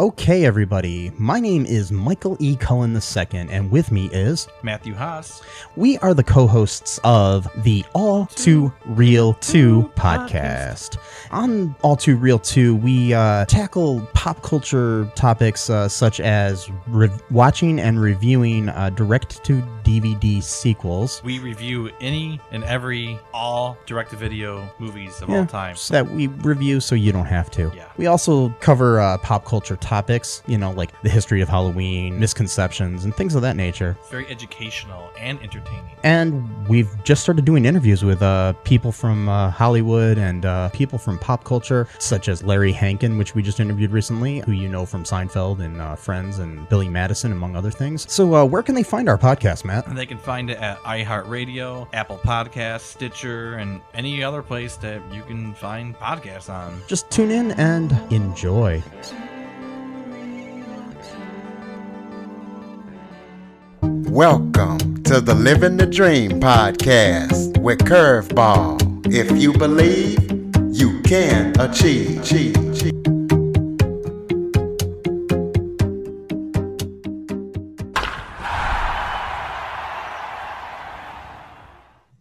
Okay, everybody. My name is Michael E. Cullen II, and with me is Matthew Haas. we are the co-hosts of the All Too Real 2 podcast. On All Too Real 2, we uh, tackle pop culture topics uh, such as re- watching and reviewing uh, direct-to-DVD sequels. We review any and every all direct-to-video movies of all time. that we review so you don't have to. Yeah. We also cover uh, pop culture topics, you know, like the history of Halloween, misconceptions, and things of that nature. It's very educational and entertaining. And we've just started doing interviews with uh, people from uh, Hollywood and uh, people from pop culture, such as Larry Hankin, which we just interviewed recently, who you know from Seinfeld and uh, Friends, and Billy Madison, among other things. So, uh, where can they find our podcast, Matt? They can find it at iHeartRadio, Apple Podcasts, Stitcher, and any other place that you can find podcasts on. Just tune in and enjoy. Welcome to the Living the Dream podcast with Curveball. If you believe, you can achieve.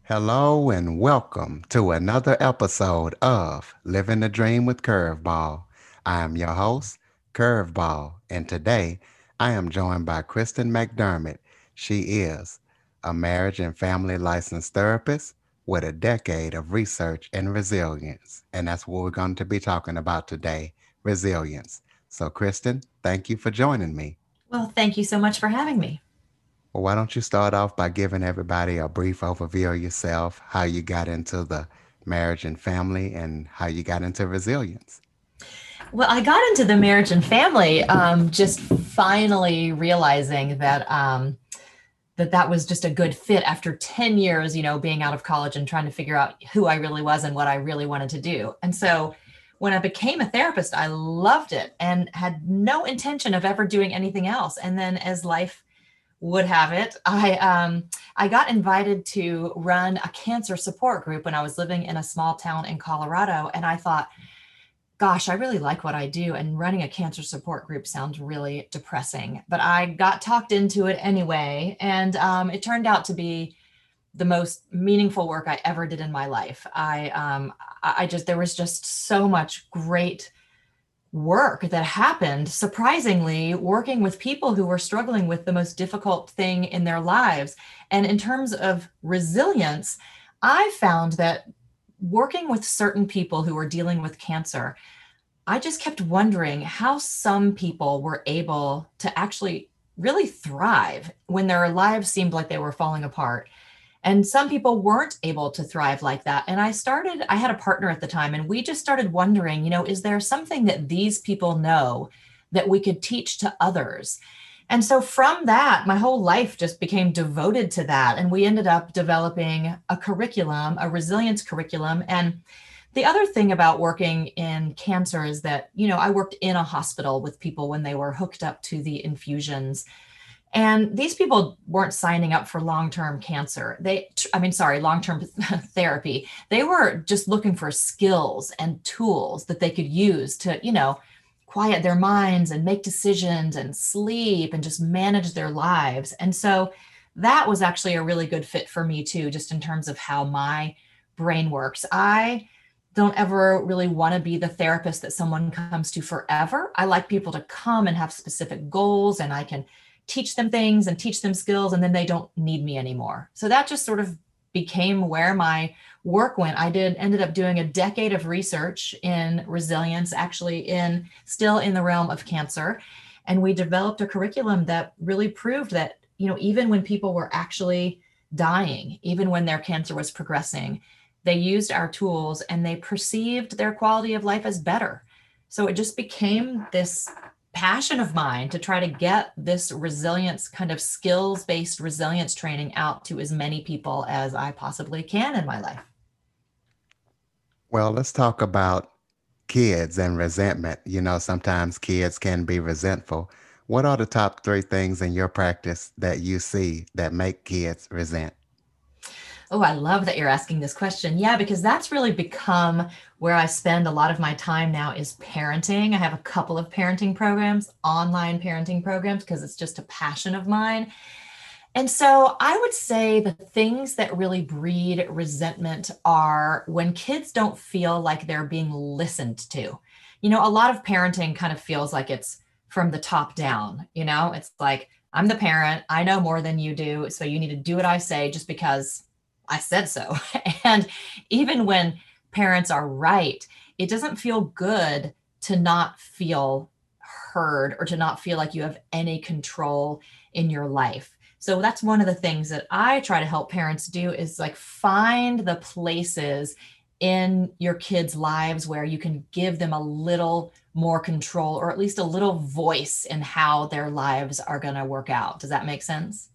Hello and welcome to another episode of Living the Dream with Curveball. I am your host, Curveball, and today I am joined by Kristen McDermott. She is a marriage and family licensed therapist with a decade of research and resilience. And that's what we're going to be talking about today resilience. So, Kristen, thank you for joining me. Well, thank you so much for having me. Well, why don't you start off by giving everybody a brief overview of yourself, how you got into the marriage and family, and how you got into resilience? Well, I got into the marriage and family um, just finally realizing that um, that that was just a good fit after 10 years, you know, being out of college and trying to figure out who I really was and what I really wanted to do. And so when I became a therapist, I loved it and had no intention of ever doing anything else. And then as life would have it, I um, I got invited to run a cancer support group when I was living in a small town in Colorado, and I thought, gosh, I really like what I do, and running a cancer support group sounds really depressing. But I got talked into it anyway, and um, it turned out to be the most meaningful work I ever did in my life. I um, I I just there was just so much great work that happened surprisingly working with people who were struggling with the most difficult thing in their lives and in terms of resilience i found that working with certain people who were dealing with cancer i just kept wondering how some people were able to actually really thrive when their lives seemed like they were falling apart and some people weren't able to thrive like that. And I started, I had a partner at the time, and we just started wondering, you know, is there something that these people know that we could teach to others? And so from that, my whole life just became devoted to that. And we ended up developing a curriculum, a resilience curriculum. And the other thing about working in cancer is that, you know, I worked in a hospital with people when they were hooked up to the infusions. And these people weren't signing up for long term cancer. They, I mean, sorry, long term therapy. They were just looking for skills and tools that they could use to, you know, quiet their minds and make decisions and sleep and just manage their lives. And so that was actually a really good fit for me too, just in terms of how my brain works. I don't ever really want to be the therapist that someone comes to forever. I like people to come and have specific goals and I can teach them things and teach them skills and then they don't need me anymore so that just sort of became where my work went i did ended up doing a decade of research in resilience actually in still in the realm of cancer and we developed a curriculum that really proved that you know even when people were actually dying even when their cancer was progressing they used our tools and they perceived their quality of life as better so it just became this passion of mine to try to get this resilience kind of skills based resilience training out to as many people as I possibly can in my life. Well, let's talk about kids and resentment. You know, sometimes kids can be resentful. What are the top three things in your practice that you see that make kids resent? Oh, I love that you're asking this question. Yeah, because that's really become where I spend a lot of my time now is parenting. I have a couple of parenting programs, online parenting programs, because it's just a passion of mine. And so I would say the things that really breed resentment are when kids don't feel like they're being listened to. You know, a lot of parenting kind of feels like it's from the top down, you know, it's like, I'm the parent, I know more than you do. So you need to do what I say just because I said so. and even when parents are right, it doesn't feel good to not feel heard or to not feel like you have any control in your life. So that's one of the things that I try to help parents do is like find the places in your kids' lives where you can give them a little more control or at least a little voice in how their lives are going to work out. Does that make sense?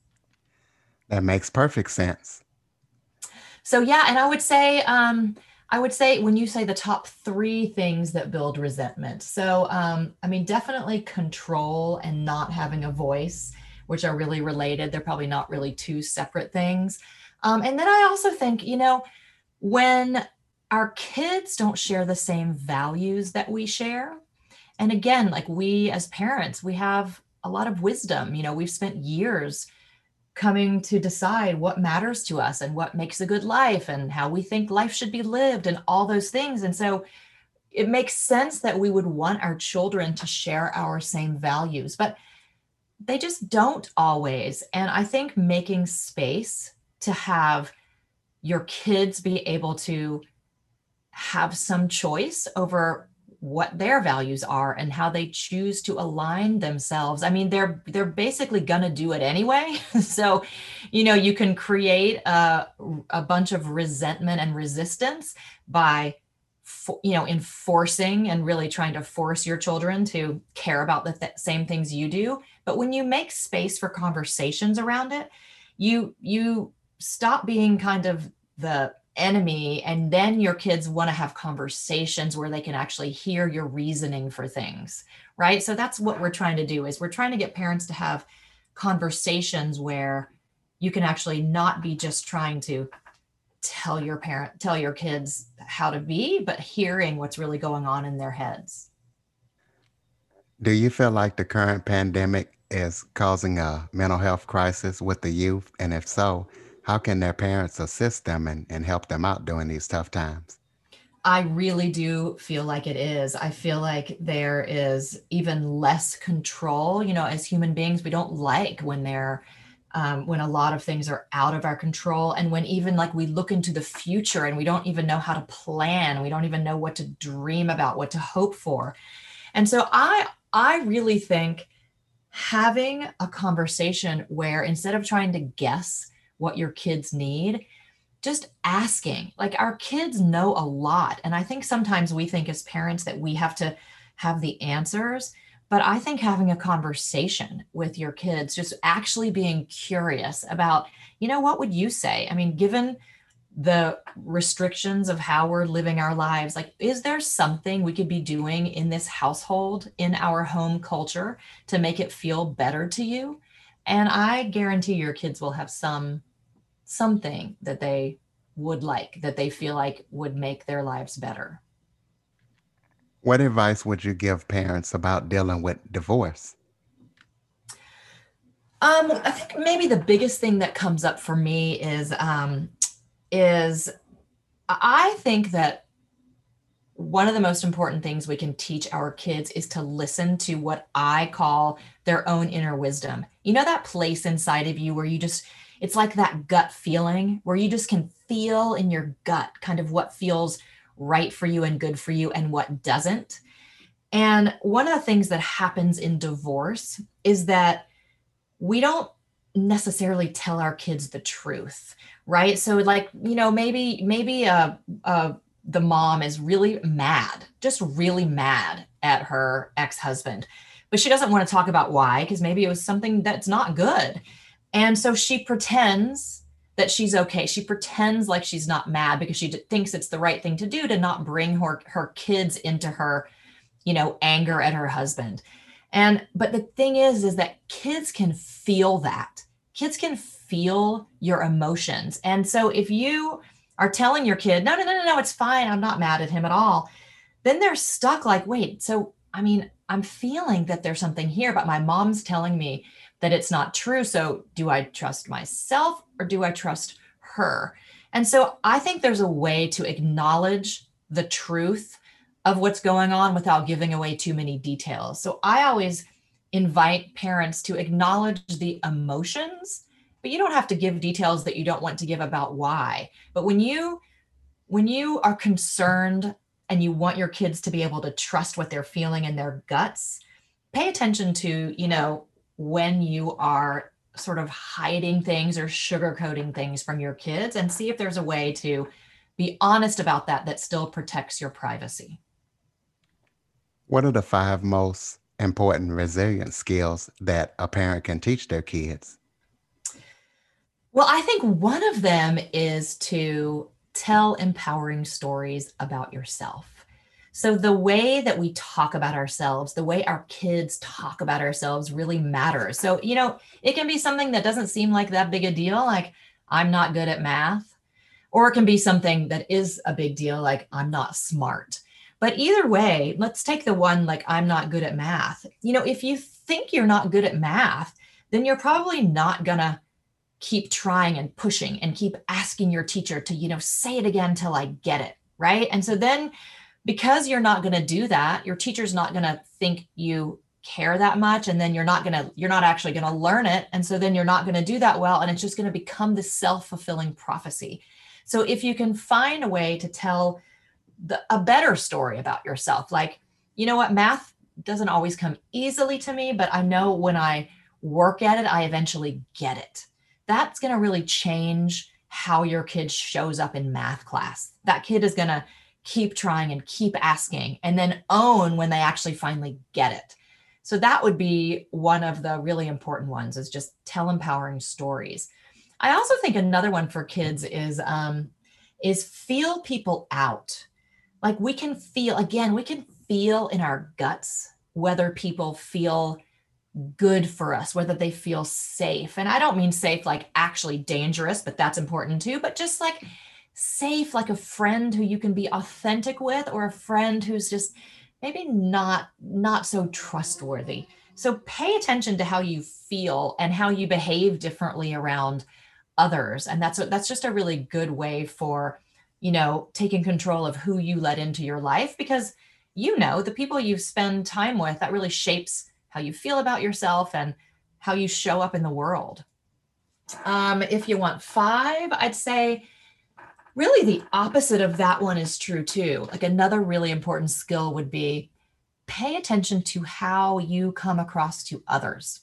That makes perfect sense. So yeah, and I would say um, I would say when you say the top three things that build resentment. So um, I mean, definitely control and not having a voice which are really related. They're probably not really two separate things. Um, and then I also think, you know, when our kids don't share the same values that we share, and again, like we as parents, we have a lot of wisdom. You know, we've spent years coming to decide what matters to us and what makes a good life and how we think life should be lived and all those things. And so it makes sense that we would want our children to share our same values. But they just don't always. And I think making space to have your kids be able to have some choice over what their values are and how they choose to align themselves i mean they're they're basically to do it anyway so you know you can create a, a bunch of resentment and resistance by you know enforcing and really trying to force your children to care about the th- same things you do. But when you make space for conversations around it you you stop being kind of the enemy and then your kids want to have conversations where they can actually hear your reasoning for things right? So that's what we're trying to do is we're trying to get parents to have conversations where you can actually not be just trying to tell your parent tell your kids how to be but hearing what's really going on in their heads do you feel like the current pandemic is causing a mental health crisis with the youth and if so how can their parents assist them and, and help them out during these tough times I really do feel like it is. I feel like there is even less control. You know, as human beings, we don't like when they're um, when a lot of things are out of our control and when even like we look into the future and we don't even know how to plan we don't even know what to dream about what to hope for. And so i i really think having a conversation where instead of trying to guess what your kids need just asking like our kids know a lot. And i think sometimes we think as parents that we have to have the answers but I think having a conversation with your kids, just actually being curious about, you know, what would you say? I mean, given the restrictions of how we're living our lives, like, is there something we could be doing in this household, in our home culture to make it feel better to you? And I guarantee your kids will have some something that they would like that they feel like would make their lives better. What advice would you give parents about dealing with divorce? Um, I think maybe the biggest thing that comes up for me is um, is I think that one of the most important things we can teach our kids is to listen to what I call their own inner wisdom. You know that place inside of you where you just it's like that gut feeling where you just can feel in your gut kind of what feels right for you and good for you and what doesn't. And one of the things that happens in divorce is that we don't necessarily tell our kids the truth, right? So, like, you know, maybe, maybe uh, uh, the mom is really mad, just really mad at her ex husband, but she doesn't want to talk about why, because maybe it was something that's not good. And so she pretends that she's okay. She pretends like she's not mad because she thinks it's the right thing to do to not bring her her kids into her, you know, anger at her husband. And but the thing is is that kids can feel that. kids can feel your emotions. And so if you are telling your kid, no, no, no, no, no, it's fine. I'm not mad at him at all. Then they're stuck like, wait, so I mean, I'm feeling that there's something here, but my mom's telling me that it's not true. So do I trust myself or do I trust her? And so I think there's a way to acknowledge the truth of what's going on without giving away too many details. So I always invite parents to acknowledge the emotions, but you don't have to give details that you don't want to give about why. But when you when you are concerned and you want your kids to be able to trust what they're feeling in their guts, pay attention to, you know, when you are sort of hiding things or sugarcoating things from your kids and see if there's a way to be honest about that that still protects your privacy. What are the five most important resilience skills that a parent can teach their kids? Well, I think one of them is to tell empowering stories about yourself. So, the way that we talk about ourselves, the way our kids talk about ourselves really matters. So, you know, it can be something that doesn't seem like that big a deal, like I'm not good at math, or it can be something that is a big deal, like I'm not smart. But either way, let's take the one like I'm not good at math. You know, if you think you're not good at math, then you're probably not going to keep trying and pushing and keep asking your teacher to, you know, say it again till I get it. Right. And so then because you're not going to do that, your teacher's not going to think you care that much and then you're not going to you're not actually going to learn it and so then you're not going to do that well and it's just going to become this self-fulfilling prophecy. So if you can find a way to tell the, a better story about yourself like you know what math doesn't always come easily to me but I know when I work at it I eventually get it. That's going to really change how your kid shows up in math class. That kid is going to keep trying and keep asking and then own when they actually finally get it. So that would be one of the really important ones is just tell empowering stories. I also think another one for kids is um, is feel people out. Like we can feel again we can feel in our guts whether people feel good for us whether they feel safe. And i don't mean safe like actually dangerous but that's important too but just like safe like a friend who you can be authentic with or a friend who's just maybe not not so trustworthy. So pay attention to how you feel and how you behave differently around others. And that's that's just a really good way for you know taking control of who you let into your life because you know the people you spend time with that really shapes how you feel about yourself and how you show up in the world. Um, if you want five i'd say really the opposite of that one is true too. Like another really important skill would be pay attention to how you come across to others.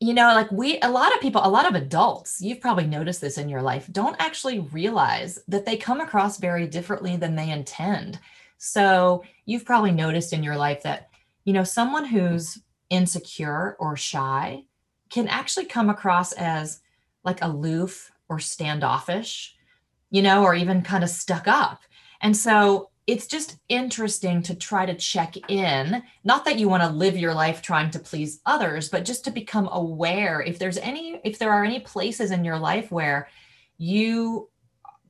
You know, like we, a lot of people, a lot of adults, you've probably noticed this in your life, don't actually realize that they come across very differently than they intend. So you've probably noticed in your life that, you know, someone who's insecure or shy can actually come across as like aloof or standoffish you know, or even kind of stuck up. And so it's just interesting to try to check in. Not that you want to live your life trying to please others, but just to become aware if there's any, if there are any places in your life where you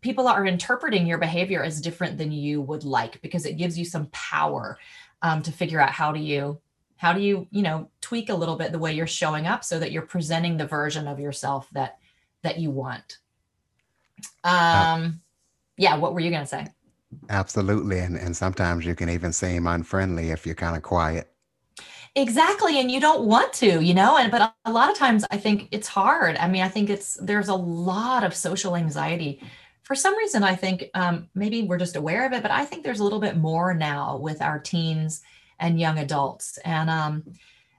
people are interpreting your behavior as different than you would like because it gives you some power um, to figure out how do you how do you you know tweak a little bit the way you're showing up so that you're presenting the version of yourself that that you want um, yeah, what were you going to say? Absolutely. And, and sometimes you can even seem unfriendly if you're kind of quiet. Exactly. And you don't want to, you know, and but a lot of times I think it's hard. I mean, I think it's there's a lot of social anxiety. For some reason, I think um, maybe we're just aware of it, but I think there's a little bit more now with our teens and young adults. And um,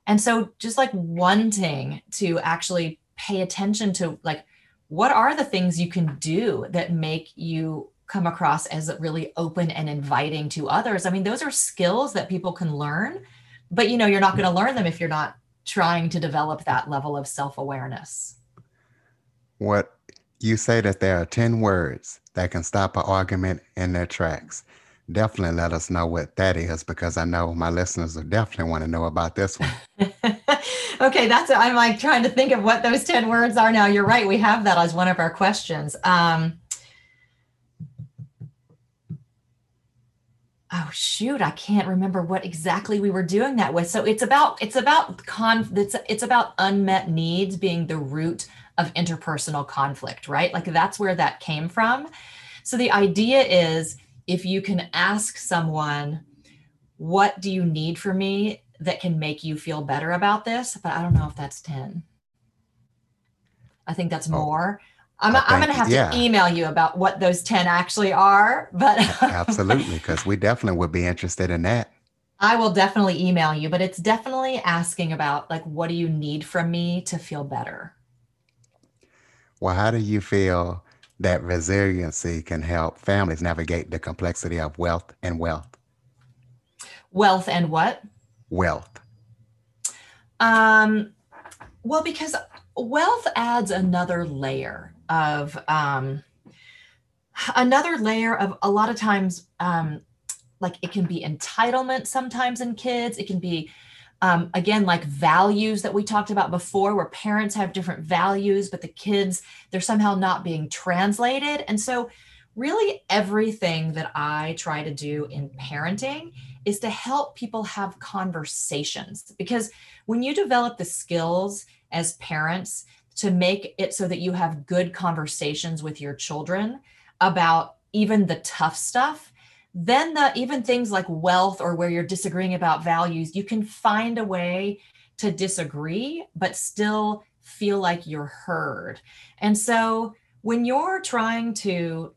and so just like wanting to actually pay attention to like what are the things you can do that make you come across as really open and inviting to others? I mean those are skills that people can learn but you know you're not going to learn them if you're not trying to develop that level of self-awareness. What you say that there are 10 words that can stop an argument in their tracks. Definitely let us know what that is because I know my listeners will definitely want to know about this one. okay, that's I'm like trying to think of what those 10 words are now. You're right. We have that as one of our questions. Um, oh shoot, I can't remember what exactly we were doing that with. So it's about it's about con it's it's about unmet needs being the root of interpersonal conflict, right? Like that's where that came from. So the idea is if you can ask someone, what do you need from me that can make you feel better about this? But I don't know if that's 10. I think that's oh, more. I'm, I'm going to have yeah. to email you about what those 10 actually are. But absolutely, because we definitely would be interested in that. I will definitely email you, but it's definitely asking about like, what do you need from me to feel better? Well, how do you feel that resiliency can help families navigate the complexity of wealth and wealth? Wealth and what? Wealth. Um, well, because wealth adds another layer of um, another layer of a lot of times um, like it can be entitlement sometimes in kids it can be um, again like values that we talked about before where parents have different values but the kids they're somehow not being translated and so really everything that i try to do in parenting is to help people have conversations. Because when you develop the skills as parents to make it so that you have good conversations with your children about even the tough stuff then the even things like wealth or where you're disagreeing about values you can find a way to disagree but still feel like you're heard. And so when you're trying to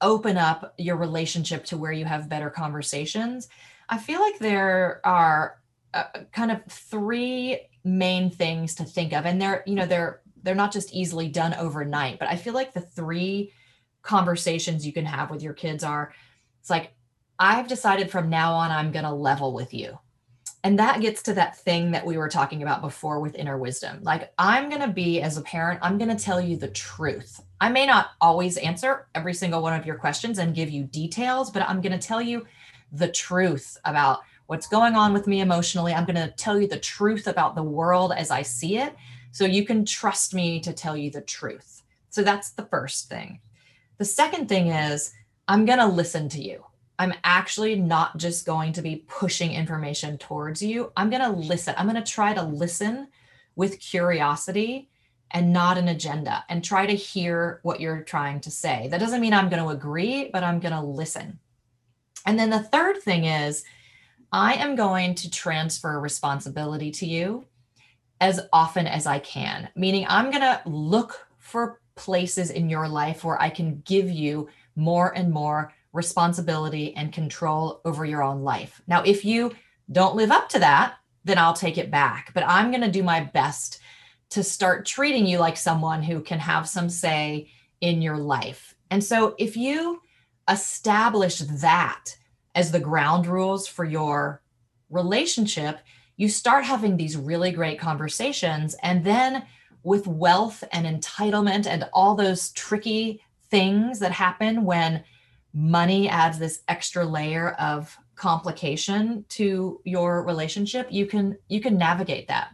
open up your relationship to where you have better conversations i feel like there are uh, kind of three main things to think of and they're you know they're they're not just easily done overnight but i feel like the three conversations you can have with your kids are it's like, I've decided from now on, I'm going to level with you. And that gets to that thing that we were talking about before with inner wisdom. Like, I'm going to be, as a parent, I'm going to tell you the truth. I may not always answer every single one of your questions and give you details, but I'm going to tell you the truth about what's going on with me emotionally. I'm going to tell you the truth about the world as I see it. So you can trust me to tell you the truth. So that's the first thing. The second thing is, I'm going to listen to you. I'm actually not just going to be pushing information towards you. I'm going to listen. I'm going to try to listen with curiosity and not an agenda and try to hear what you're trying to say. That doesn't mean I'm going to agree, but I'm going to listen. And then the third thing is, I am going to transfer responsibility to you as often as I can, meaning I'm going to look for places in your life where I can give you more and more responsibility and control over your own life. Now, if you don't live up to that, then I'll take it back. But I'm going to do my best to start treating you like someone who can have some say in your life. And so if you establish that as the ground rules for your relationship, you start having these really great conversations. And then with wealth and entitlement and all those tricky things that happen when money adds this extra layer of complication to your relationship you can you can navigate that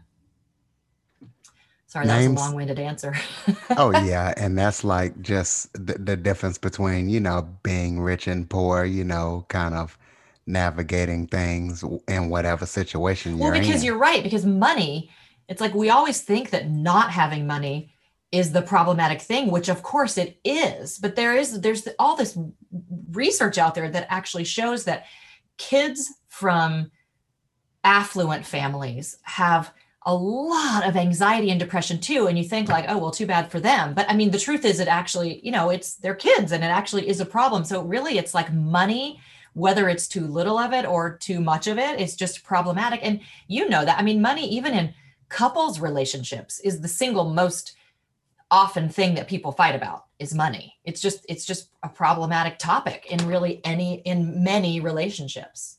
sorry Names. that was a long-winded answer oh yeah and that's like just the, the difference between you know being rich and poor you know kind of navigating things in whatever situation you're well because in. you're right because money it's like we always think that not having money is the problematic thing which of course it is but there is there's all this research out there that actually shows that kids from affluent families have a lot of anxiety and depression too and you think like oh well too bad for them but i mean the truth is it actually you know it's their kids and it actually is a problem so really it's like money whether it's too little of it or too much of it it's just problematic and you know that i mean money even in couples relationships is the single most often thing that people fight about is money. It's just it's just a problematic topic in really any in many relationships.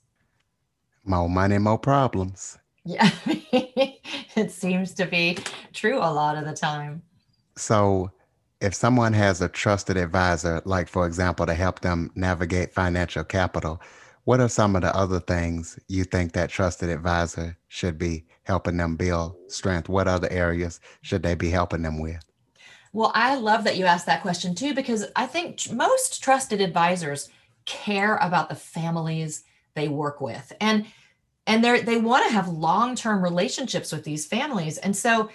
More money more problems. Yeah. It seems to be true a lot of the time. So if someone has a trusted advisor like for example to help them navigate financial capital what are some of the other things you think that trusted advisor should be helping them build strength? What other areas should they be helping them with? Well, I love that you asked that question too, because I think most trusted advisors care about the families they work with. And and they they want to have long-term relationships with these families. And so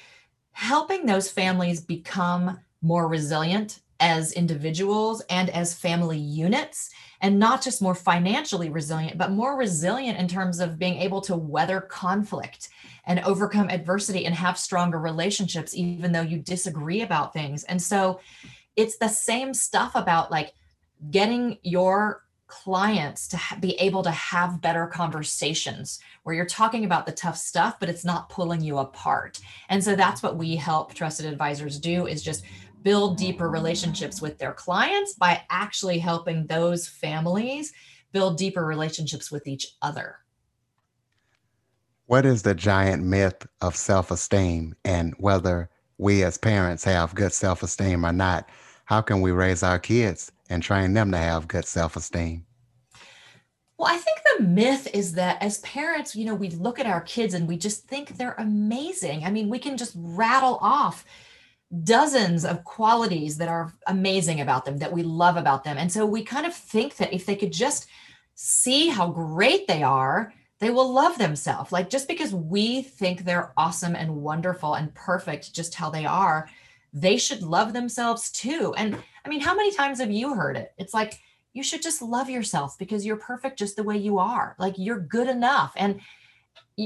helping those families become more resilient as individuals and as family units and not just more financially resilient but more resilient in terms of being able to weather conflict and overcome adversity and have stronger relationships even though you disagree about things. And so it's the same stuff about like getting your clients to ha- be able to have better conversations where you're talking about the tough stuff but it's not pulling you apart. And so that's what we help trusted advisors do is just build deeper relationships with their clients by actually helping those families build deeper relationships with each other what is the giant myth of self-esteem and whether we as parents have good self-esteem or not how can we raise our kids and train them to have good self-esteem well, I think the myth is that as parents, you know, we look at our kids and we just think they're amazing. I mean, we can just rattle off dozens of qualities that are amazing about them, that we love about them. And so we kind of think that if they could just see how great they are, they will love themselves. Like just because we think they're awesome and wonderful and perfect just how they are, they should love themselves too. And I mean, how many times have you heard it? It's like, you should just love yourself because you're perfect just the way you are. Like you're good enough. And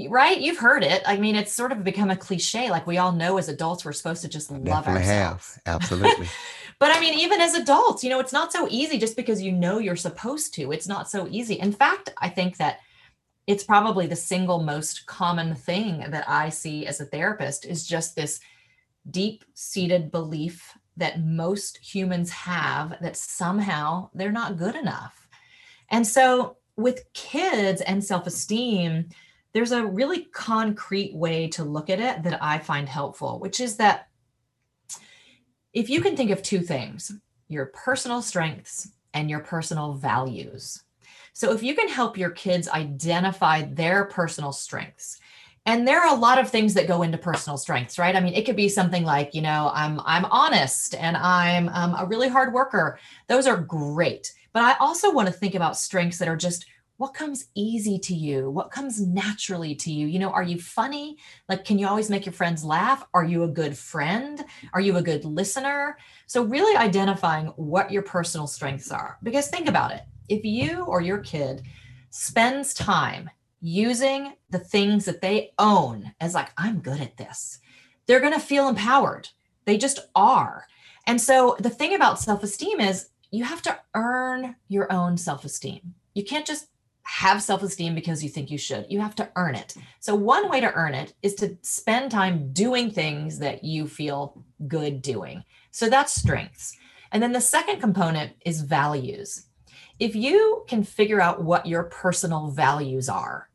right, you've heard it. I mean, it's sort of become a cliche. Like we all know as adults, we're supposed to just love Definitely ourselves. have. Absolutely. but I mean, even as adults, you know, it's not so easy just because you know you're supposed to. It's not so easy. In fact, I think that it's probably the single most common thing that I see as a therapist is just this deep seated belief that most humans have that somehow they're not good enough. And so with kids and self esteem, there's a really concrete way to look at it that I find helpful, which is that if you can think of two things your personal strengths and your personal values. So, if you can help your kids identify their personal strengths and there are a lot of things that go into personal strengths right? I mean it could be something like you know i'm i'm honest and i'm um, a really hard worker. Those are great. But i also want to think about strengths that are just what comes easy to you? What comes naturally to you? You know are you funny? Like can you always make your friends laugh? Are you a good friend? Are you a good listener? So really identifying what your personal strengths are because think about it if you or your kid spends time using the things that they own as like i'm good at this they're going to feel empowered. They just are. And so the thing about self-esteem is you have to earn your own self-esteem. You can't just have self-esteem because you think you should. You have to earn it. So one way to earn it is to spend time doing things that you feel good doing. So that's strengths. And then the second component is values if you can figure out what your personal values are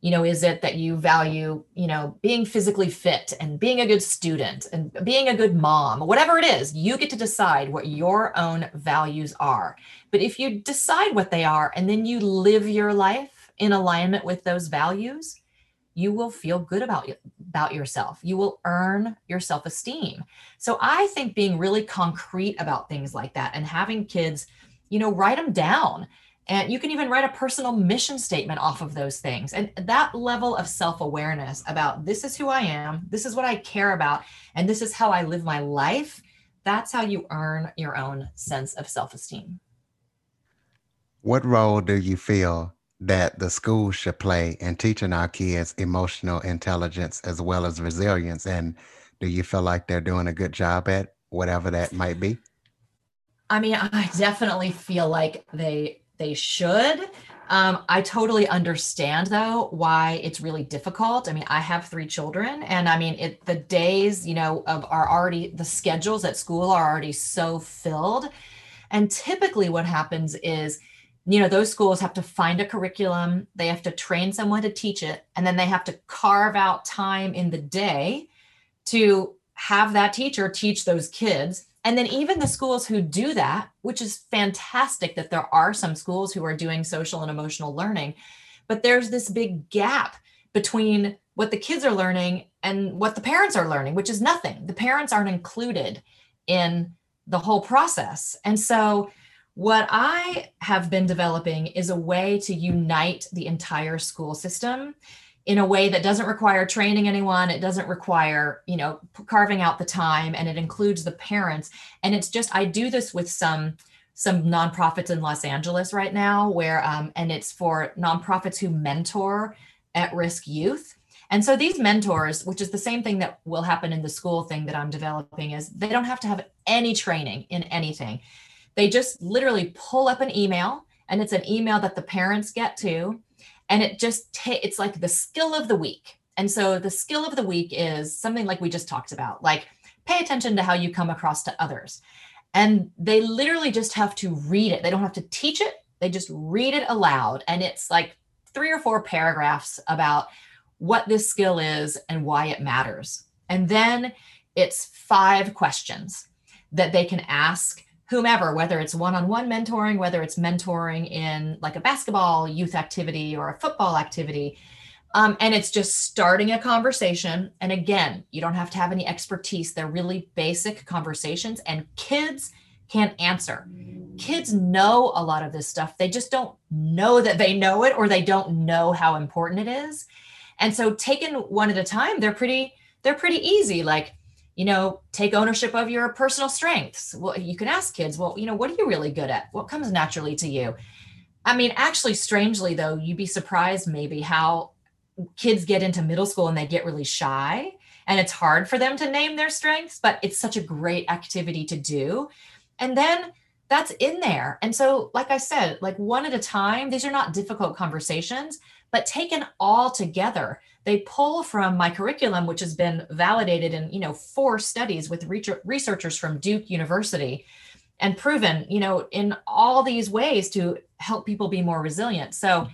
you know is it that you value you know being physically fit and being a good student and being a good mom whatever it is you get to decide what your own values are. But if you decide what they are and then you live your life in alignment with those values you will feel good about about yourself. You will earn your self-esteem. So i think being really concrete about things like that and having kids you know write them down and you can even write a personal mission statement off of those things. And that level of self awareness about this is who I am, this is what I care about, and this is how I live my life. That's how you earn your own sense of self esteem. What role do you feel that the school should play in teaching our kids emotional intelligence as well as resilience? And do you feel like they're doing a good job at whatever that might be? I mean, I definitely feel like they they should. Um, I totally understand though why it's really difficult. I mean, I have three children, and I mean, it the days you know of are already the schedules at school are already so filled, and typically what happens is, you know, those schools have to find a curriculum, they have to train someone to teach it, and then they have to carve out time in the day to have that teacher teach those kids and then even the schools who do that, which is fantastic that there are some schools who are doing social and emotional learning, but there's this big gap between what the kids are learning and what the parents are learning, which is nothing. The parents aren't included in the whole process. And so, what I have been developing is a way to unite the entire school system in a way that doesn't require training anyone. It doesn't require you know carving out the time and it includes the parents. And it's just i do this with some some nonprofits in los angeles right now where um, and it's for nonprofits who mentor at risk youth. And so these mentors which is the same thing that will happen in the school thing that i'm developing is they don't have to have any training in anything. They just literally pull up an email and it's an email that the parents get to and it just ta- it's like the skill of the week. And so the skill of the week is something like we just talked about like pay attention to how you come across to others. And they literally just have to read it. They don't have to teach it. They just read it aloud. And it's like three or four paragraphs about what this skill is and why it matters. And then it's five questions that they can ask whomever, whether it's one on one mentoring, whether it's mentoring in like a basketball youth activity or a football activity. Um, and it's just starting a conversation. And again, you don't have to have any expertise. They're really basic conversations, and kids can answer. Kids know a lot of this stuff. They just don't know that they know it or they don't know how important it is. And so taken one at a time, they're pretty, they're pretty easy. Like, you know, take ownership of your personal strengths. Well, you can ask kids, well, you know, what are you really good at? What comes naturally to you? I mean, actually, strangely though, you'd be surprised maybe how kids get into middle school and they get really shy and it's hard for them to name their strengths, but it's such a great activity to do. And then that's in there. And so, like I said, like one at a time, these are not difficult conversations, but taken all together, they pull from my curriculum which has been validated in you know four studies with researchers from duke university and proven you know in all these ways to help people be more resilient. So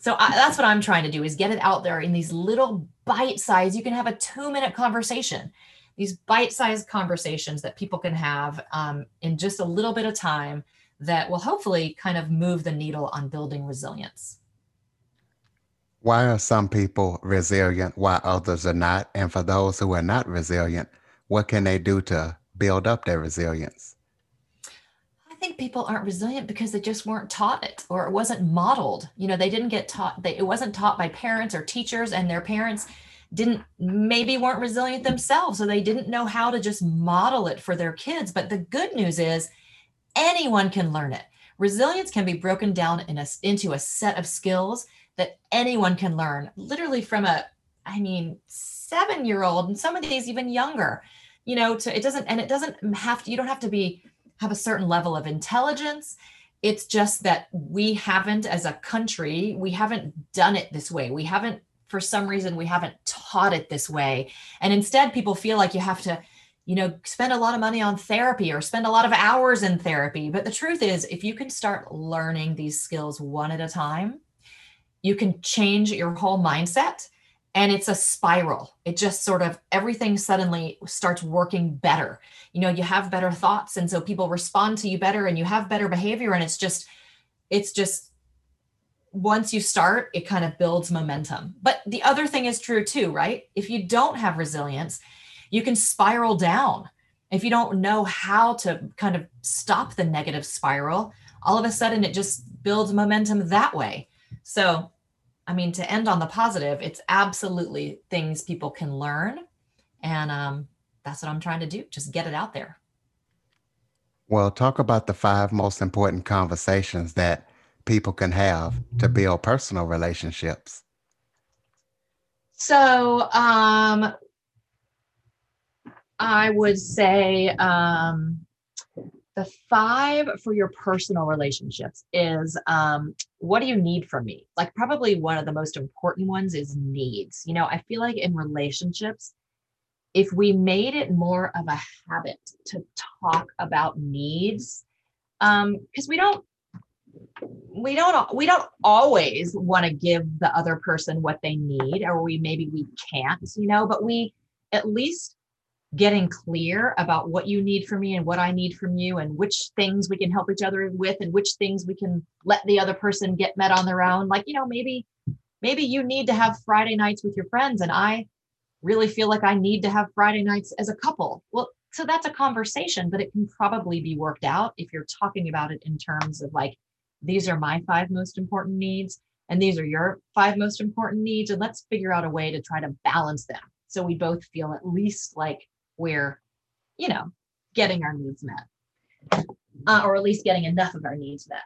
so I, that's what i'm trying to do is get it out there in these little bite size you can have a two minute conversation these bite sized conversations that people can have um, in just a little bit of time that will hopefully kind of move the needle on building resilience why are some people resilient while others are not? And for those who are not resilient, what can they do to build up their resilience? I think people aren't resilient because they just weren't taught it or it wasn't modeled. You know, they didn't get taught, they, it wasn't taught by parents or teachers, and their parents didn't maybe weren't resilient themselves. So they didn't know how to just model it for their kids. But the good news is anyone can learn it. Resilience can be broken down in a, into a set of skills that anyone can learn, literally from a, I mean, seven year old, and some of these even younger. You know, to it doesn't, and it doesn't have to. You don't have to be have a certain level of intelligence. It's just that we haven't, as a country, we haven't done it this way. We haven't, for some reason, we haven't taught it this way. And instead, people feel like you have to, you know, spend a lot of money on therapy or spend a lot of hours in therapy. But the truth is, if you can start learning these skills one at a time, you can change your whole mindset and it's a spiral. It just sort of everything suddenly starts working better. You know you have better thoughts and so people respond to you better and you have better behavior and it's just it's just once you start it kind of builds momentum. But the other thing is true too right? If you don't have resilience you can spiral down. If you don't know how to kind of stop the negative spiral all of a sudden it just builds momentum that way so, I mean, to end on the positive, it's absolutely things people can learn. And um, that's what I'm trying to do. Just get it out there. Well, talk about the five most important conversations that people can have to build personal relationships. So, um, I would say um, the five for your personal relationships is um, what do you need from me? Like, probably one of the most important ones is needs. You know, I feel like in relationships, if we made it more of a habit to talk about needs, um, because we don't we don't we don't always want to give the other person what they need or we maybe we can't you know but we at least getting clear about what you need from me and what I need from you and which things we can help each other with and which things we can let the other person get met on their own. Like, you know, maybe maybe you need to have Friday nights with your friends, and I really feel like I need to have Friday nights as a couple. Well, so that's a conversation, but it can probably be worked out if you're talking about it in terms of like, these are my five most important needs, and these are your five most important needs. And let's figure out a way to try to balance them so we both feel at least like we're, you know, getting our needs met, uh, or at least getting enough of our needs met.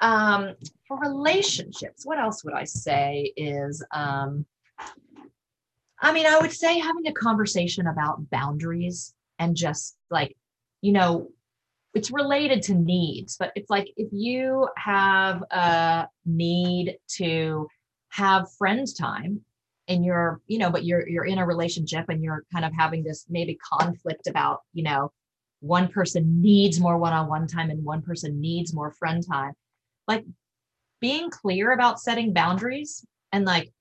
Um, for relationships, what else would I say is, um, I mean, I would say having a conversation about boundaries and just like, you know, it's related to needs, but it's like if you have a need to have friends time and you're, you know, but you're you're in a relationship and you're kind of having this maybe conflict about, you know, one person needs more one-on-one time and one person needs more friend time. Like being clear about setting boundaries and like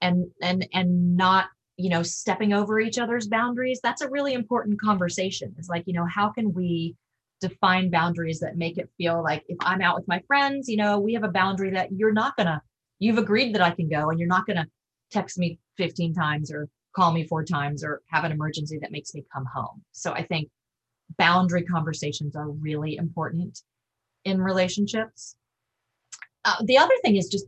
and and and not you know stepping over each other's boundaries that's a really important conversation it's like you know how can we define boundaries that make it feel like if i'm out with my friends you know we have a boundary that you're not gonna you've agreed that i can go and you're not gonna text me 15 times or call me four times or have an emergency that makes me come home. So i think boundary conversations are really important in relationships. Uh, the other thing is just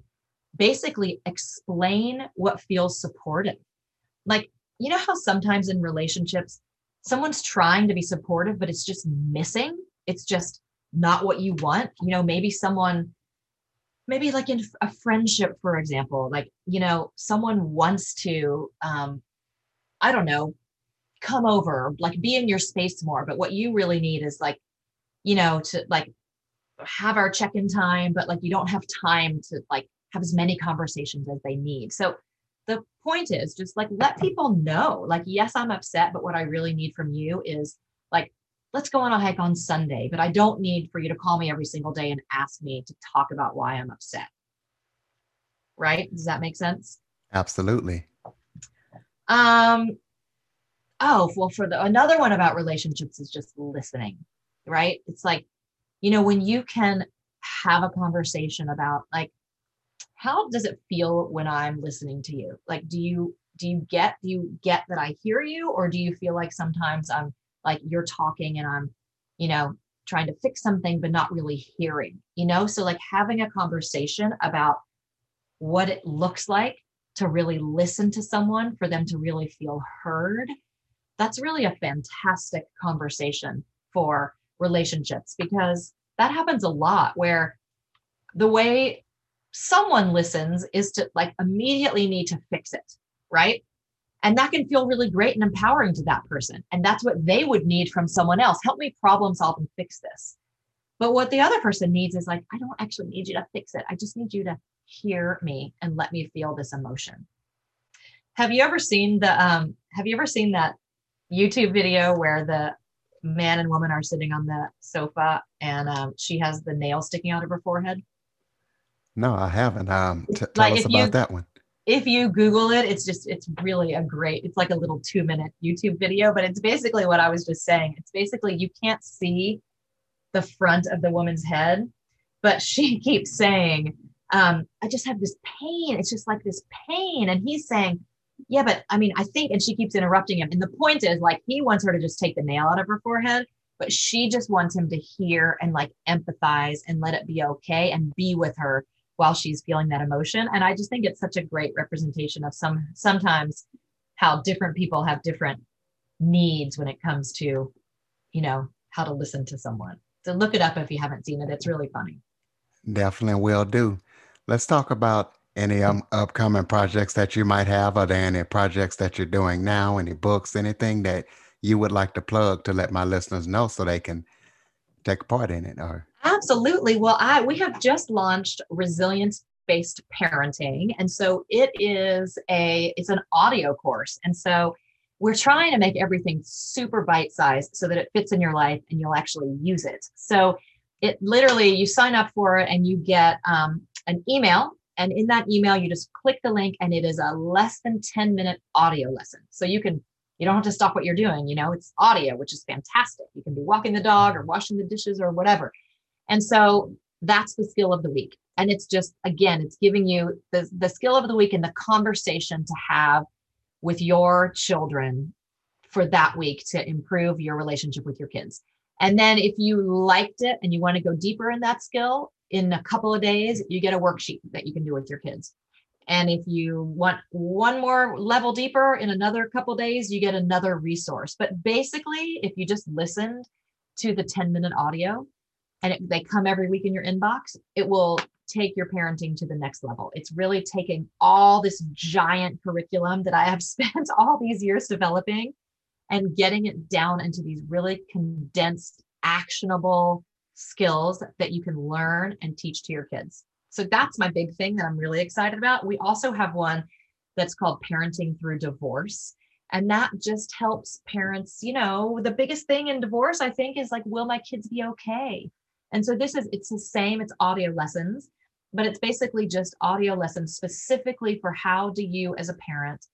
basically explain what feels supportive. Like you know how sometimes in relationships someone's trying to be supportive but it's just missing? It's just not what you want? You know maybe someone maybe like in a friendship for example like you know someone wants to um i don't know come over like be in your space more but what you really need is like you know to like have our check-in time but like you don't have time to like have as many conversations as they need. So the point is just like let people know like yes i'm upset but what i really need from you is like let's go on a hike on sunday but i don't need for you to call me every single day and ask me to talk about why i'm upset. Right? Does that make sense? Absolutely. um oh well for the another one about relationships is just listening right? It's like you know when you can have a conversation about like how does it feel when i'm listening to you? Like do you do you get do you get that i hear you or do you feel like sometimes i'm like you're talking and i'm you know trying to fix something but not really hearing you know so like having a conversation about what it looks like to really listen to someone for them to really feel heard that's really a fantastic conversation for relationships because that happens a lot where the way someone listens is to like immediately need to fix it, right? And that can feel really great and empowering to that person. And that's what they would need from someone else. Help me problem solve and fix this. But what the other person needs is like, I don't actually need you to fix it. I just need you to hear me and let me feel this emotion. Have you ever seen the um have you ever seen that YouTube video where the man and woman are sitting on the sofa and um, she has the nail sticking out of her forehead? No, I haven't. Um, t- tell Like us about you- that one. If you google it it's just it's really a great it's like a little two minute youtube video but it's basically what i was just saying. It's basically you can't see the front of the woman's head but she keeps saying um, i just have this pain. It's just like this pain. And he's saying yeah but i mean i think and she keeps interrupting him. And the point is like he wants her to just take the nail out of her forehead but she just wants him to hear and like empathize and let it be okay and be with her while she's feeling that emotion and i just think it's such a great representation of some sometimes how different people have different needs when it comes to you know how to listen to someone so look it up if you haven't seen it it's really funny Definitely will do. Let's talk about any um, upcoming projects that you might have. Are there any projects that you're doing now? Any books? Anything that you would like to plug to let my listeners know so they can take part in it? Or Absolutely. Well, I we have just launched resilience based parenting and so it is a it's an audio course and so we're trying to make everything super bite sized so that it fits in your life and you'll actually use it. So it literally you sign up for it and you get um, an email and in that email you just click the link and it is a less than 10 minute audio lesson. So you can you don't have to stop what you're doing, you know, it's audio which is fantastic. You can be walking the dog or washing the dishes or whatever. And so That's the skill of the week. And it's just, again, it's giving you the, the skill of the week and the conversation to have with your children for that week to improve your relationship with your kids. And then if you liked it and you want to go deeper in that skill, in a couple of days, you get a worksheet that you can do with your kids. And if you want one more level deeper in another couple days, you get another resource. But basically, if you just listened to the 10 minute audio and it, they come every week in your inbox, it will take your parenting to the next level. It's really taking all this giant curriculum that I have spent all these years developing and getting it down into these really condensed, actionable skills that you can learn and teach to your kids. So that's my big thing that I'm really excited about. We also have one that's called Parenting Through Divorce. And that just helps parents, you know, the biggest thing in divorce, I think, is like, will my kids be okay? And so this is, it's the same, it's audio lessons, but it's basically just audio lessons specifically for how do you, as a parent,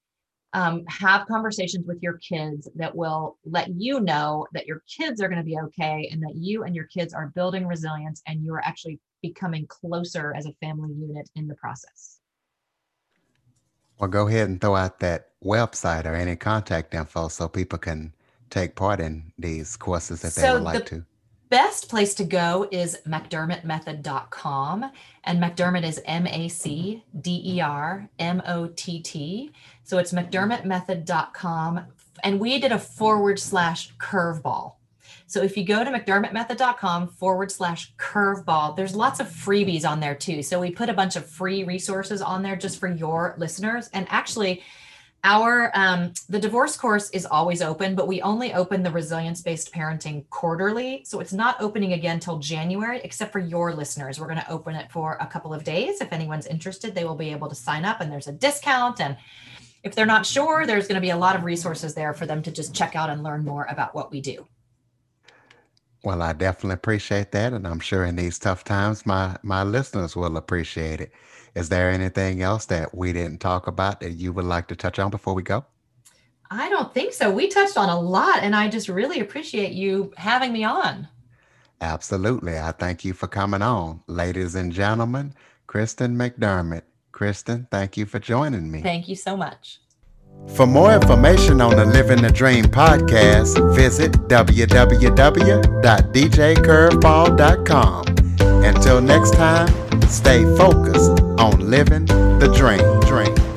um, have conversations with your kids that will let you know that your kids are going to be okay and that you and your kids are building resilience and you are actually becoming closer as a family unit in the process. Well, go ahead and throw out that website or any contact info so people can take part in these courses if so they would like the, to best place to go is macdermottmethod.com. And macdermott is M A C D E R M O T T. So it's macdermottmethod.com. And we did a forward slash curveball. So if you go to macdermottmethod.com forward slash curveball, there's lots of freebies on there too. So we put a bunch of free resources on there just for your listeners. And actually, our um, the divorce course is always open but we only open the resilience based parenting quarterly. So it's not opening again till january except for your listeners. We're going to open it for a couple of days. If anyone's interested they will be able to sign up and there's a discount. And if they're not sure there's going to be a lot of resources there for them to just check out and learn more about what we do. Well i definitely appreciate that and i'm sure in these tough times my my listeners will appreciate it is there anything else that we didn't talk about that you would like to touch on before we go? I don't think so. We touched on a lot, and I just really appreciate you having me on. Absolutely. I thank you for coming on. Ladies and gentlemen, Kristen MacDermott. Kristen, thank you for joining me. Thank you so much. For more information on the Living the Dream podcast, visit www.djcurveball.com. Until next time, stay focused on living the dream. dream.